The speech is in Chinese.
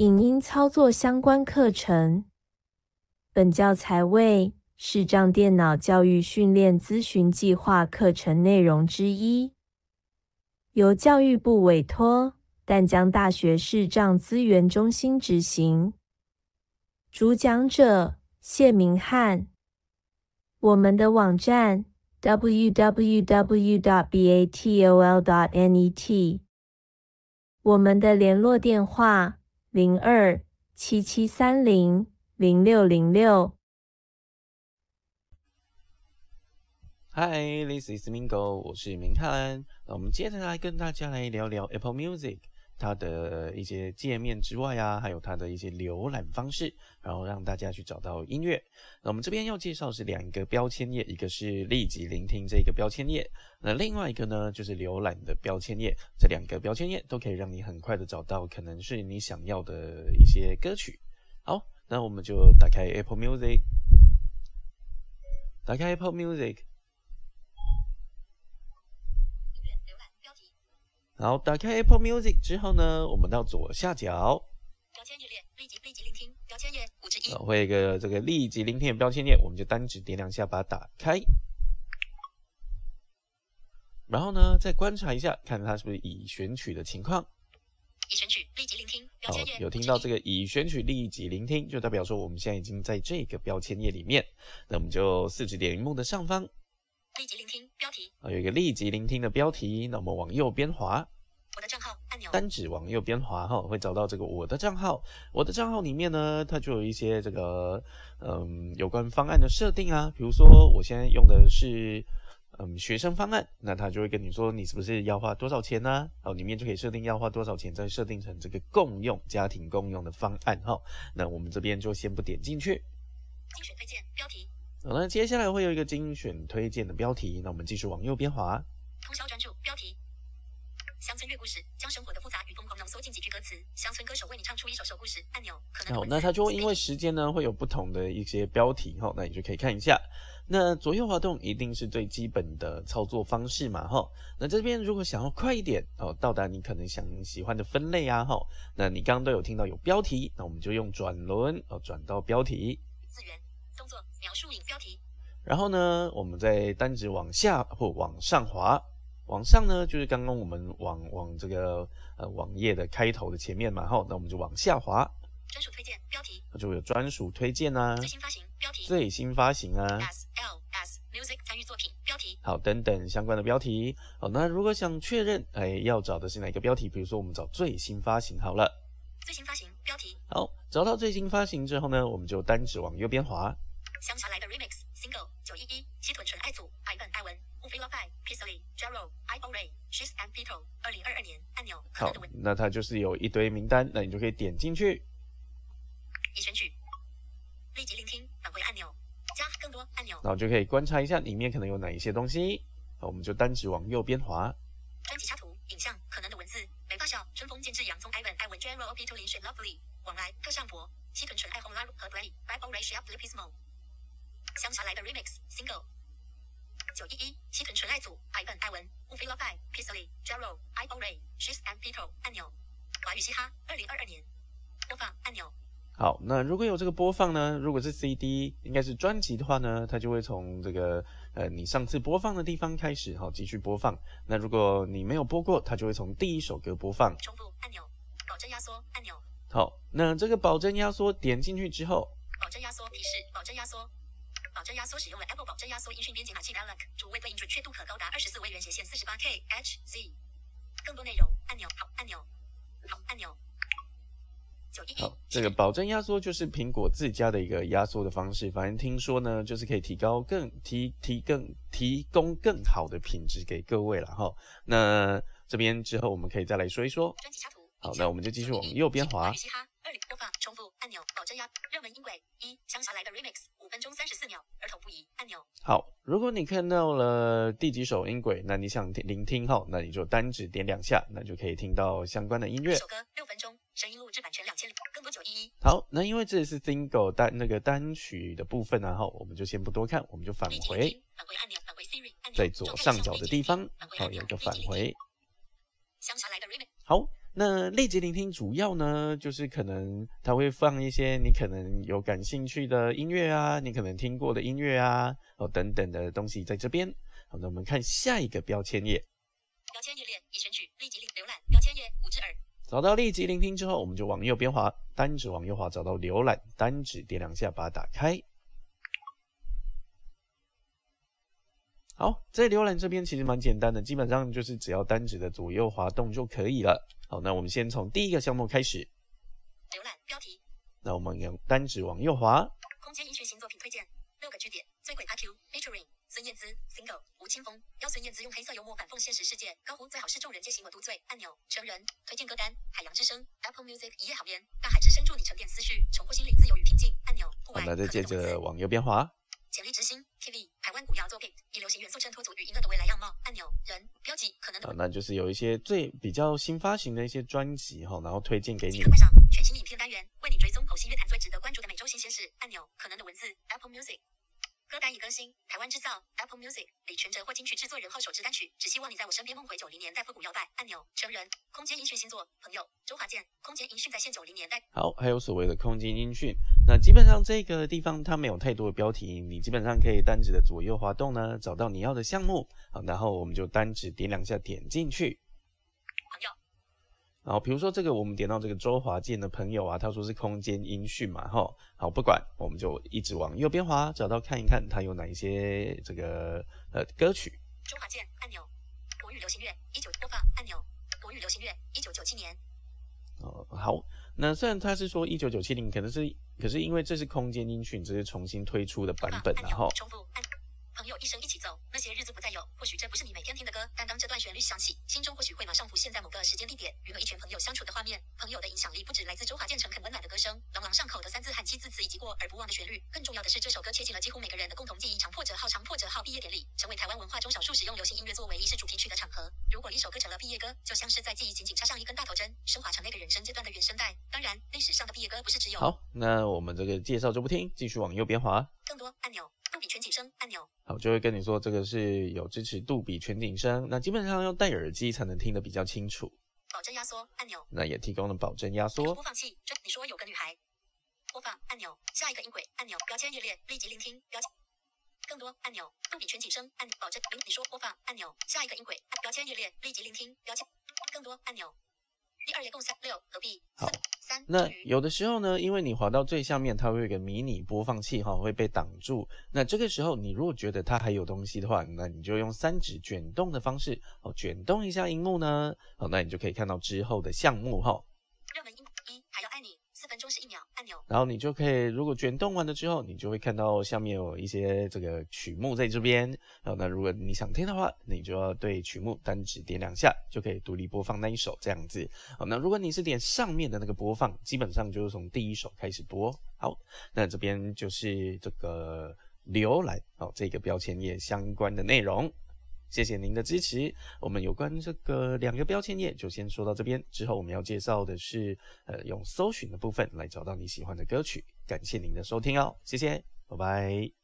影音操作相关课程。本教材为视障电脑教育训练咨询计划课程内容之一，由教育部委托淡江大学视障资源中心执行。主讲者谢明翰。我们的网站 www.batol.net。我们的联络电话零二七七三零零六零六。Hi，this is Mingo，我是明翰。那我们接下来跟大家来聊聊 Apple Music。它的一些界面之外啊，还有它的一些浏览方式，然后让大家去找到音乐。那我们这边要介绍是两个标签页，一个是立即聆听这个标签页，那另外一个呢就是浏览的标签页。这两个标签页都可以让你很快的找到可能是你想要的一些歌曲。好，那我们就打开 Apple Music，打开 Apple Music。好，打开 Apple Music 之后呢，我们到左下角，标签页列，立即立即聆听，标签页五之一，会有一个这个立即聆听的标签页，我们就单指点两下把它打开，然后呢，再观察一下，看它是不是已选取的情况。已选取，立即聆听，标签页有听到这个已选取立即聆听，就代表说我们现在已经在这个标签页里面，那我们就四指点荧幕的上方。立即聆听标题啊，有一个立即聆听的标题，那我们往右边滑，我的账号按钮，单指往右边滑哈，会找到这个我的账号。我的账号里面呢，它就有一些这个嗯有关方案的设定啊，比如说我现在用的是嗯学生方案，那它就会跟你说你是不是要花多少钱呢？哦，里面就可以设定要花多少钱，再设定成这个共用家庭共用的方案哈。那我们这边就先不点进去，精选推荐标题。好，那接下来会有一个精选推荐的标题，那我们继续往右边滑。通宵专注标题：乡村乐故事，将生活的复杂与疯狂浓缩进几句歌词。乡村歌手为你唱出一首首故事。按钮。好，那它就会因为时间呢，会有不同的一些标题哈，那你就可以看一下。那左右滑动一定是最基本的操作方式嘛哈。那这边如果想要快一点哦，到达你可能想喜欢的分类啊哈，那你刚刚都有听到有标题，那我们就用转轮哦转到标题。资源。动作描述引标题，然后呢，我们再单指往下或往上滑，往上呢就是刚刚我们往往这个呃网页的开头的前面嘛，好，那我们就往下滑。专属推荐标题，那就有专属推荐啊，最新发行标题，最新发行啊，S L S Music 参与作品标题，好，等等相关的标题。好，那如果想确认，哎，要找的是哪个标题？比如说我们找最新发行好了，最新发行标题，好，找到最新发行之后呢，我们就单指往右边滑。香霞来的 Remix Single 九一一西屯纯爱组 Ivan 艾文乌菲洛派 p i s l y Jero I O Ray She's and Peter 二零二二年按钮好，那它就是有一堆名单，那你就可以点进去。已选取，立即聆听返回按钮，加更多按钮，然后就可以观察一下里面可能有哪一些东西。那我们就单指往右边滑。专辑插图、影像、可能的文字、没发酵、春风渐至、洋葱 Ivan 艾文 Jero Peter 林水 Lovely 往来各上博西屯纯爱红拉和 Play By O Ray Shea Lipismo。香霞来的 Remix Single 九一一西屯纯爱组 Ivan 艾文乌菲洛派 p i s l y Jero I O Ray She's and Peter 按钮华语嘻哈二零二二年播放按钮。好，那如果有这个播放呢？如果是 CD，应该是专辑的话呢，它就会从这个呃你上次播放的地方开始，好继续播放。那如果你没有播过，它就会从第一首歌播放。重复按钮，保证压缩按钮。好，那这个保证压缩点进去之后，保证压缩提示，保证压缩。保证压缩使用了 Apple 保证压缩音讯编辑码器 Alec，主位对应准确度可高达二十四微元斜线四十八 K Hz。更多内容按钮好按钮好按钮。好，这个保证压缩就是苹果自家的一个压缩的方式。反正听说呢，就是可以提高更提提更提供更好的品质给各位了哈。那这边之后我们可以再来说一说。好，那我们就继续往右边滑。二播放重复按钮，保证压热门音轨一香霞来的 remix 五分钟三十四秒，儿童不宜按钮。好，如果你看到了第几首音轨，那你想聆听哈，那你就单指点两下，那就可以听到相关的音乐。首歌六分钟，声音录制版权两千里，更多九一一。好，那因为这是 single 单那个单曲的部分然后，我们就先不多看，我们就返回。返回按钮，返回 Siri 按钮，在左上角的地方，好有一个返回。香霞来的 remix。好，那立即聆听主要呢，就是可能它会放一些你可能有感兴趣的音乐啊，你可能听过的音乐啊，哦等等的东西在这边。好，那我们看下一个标签页。标签页列已选取，立即浏览标签页五只耳。找到立即聆听之后，我们就往右边滑，单指往右滑，找到浏览，单指点两下把它打开。好，在浏览这边其实蛮简单的，基本上就是只要单指的左右滑动就可以了。好，那我们先从第一个项目开始。浏览标题。那我们用单指往右滑。空间音讯型作品推荐，六个据点。醉鬼阿 Q featuring 孙燕姿 single 吴青峰。邀孙燕姿用黑色幽默反讽现实世界。高呼最好是众人皆行我独醉。按钮成人推荐歌单。海洋之声 Apple Music 一夜好眠。大海之声助你沉淀思绪，重获心灵自由与平静。按钮。好，那再接着往右边滑。潜力之星 TV 台湾古谣作品，以流行元素衬托足与音乐的未来样貌。按钮人那就是有一些最比较新发行的一些专辑哈，然后推荐给你。会上全新影片单元，为你追踪偶新乐坛最值得关注的每周新鲜事。按钮可能的文字 Apple Music。新，台湾制造，Apple Music，李全哲获金曲制作人后首支单曲，只希望你在我身边梦回九零年代复古摇摆。按钮成人，空间音讯星座，朋友，周华健，空间音讯在线九零年代。好，还有所谓的空间音讯，那基本上这个地方它没有太多的标题，你基本上可以单指的左右滑动呢，找到你要的项目，好，然后我们就单指点两下点进去。然后比如说这个，我们点到这个周华健的朋友啊，他说是空间音讯嘛，哈，好不管，我们就一直往右边滑，找到看一看他有哪一些这个呃歌曲。周华健按钮，国语流行乐一九播放按钮，国语流行乐一九九七年。哦，好，那虽然他是说一九九七年，可能是，可是因为这是空间音讯，这是重新推出的版本，然后。重复按。朋友一生一起走，那些日子不再有。或许这不是你每天听的歌，但当这段旋律响起，心中或许会马上浮现在某个时间地点，与和一群朋友相处的画面。朋友的影响力不止来自周华健诚恳温暖的歌声，朗朗上口的三字和七字词以及过而不忘的旋律。更重要的是，这首歌切进了几乎每个人的共同记忆。长破折号，长破折号，毕业典礼成为台湾文化中少数使用流行音乐作为仪式主题曲的场合。如果一首歌成了毕业歌，就像是在记忆紧紧插上一根大头针，升华成那个人生阶段的原声带。当然，历史上的毕业歌不是只有。好，那我们这个介绍就不听，继续往右边滑。更多按钮。按钮，好，就会跟你说这个是有支持杜比全景声，那基本上要戴耳机才能听得比较清楚。保证压缩按钮，那也提供了保证压缩。播放器，这你说有个女孩。播放按钮，下一个音轨按钮，标签日列，立即聆听标签。更多按钮，杜比全景声按保证。你说播放按钮，下一个音轨标签日列，立即聆听标签。更多按钮。第二页共三六合璧。好，那有的时候呢，因为你滑到最下面，它会有一个迷你播放器哈，会被挡住。那这个时候，你如果觉得它还有东西的话，那你就用三指卷动的方式哦，卷动一下荧幕呢，哦，那你就可以看到之后的项目哈。热门音一还要爱你。四分钟是一秒然后你就可以，如果卷动完了之后，你就会看到下面有一些这个曲目在这边。然后那如果你想听的话，你就要对曲目单指点两下，就可以独立播放那一首这样子。好，那如果你是点上面的那个播放，基本上就是从第一首开始播。好，那这边就是这个浏览哦，这个标签页相关的内容。谢谢您的支持。我们有关这个两个标签页就先说到这边。之后我们要介绍的是，呃，用搜寻的部分来找到你喜欢的歌曲。感谢您的收听哦，谢谢，拜拜。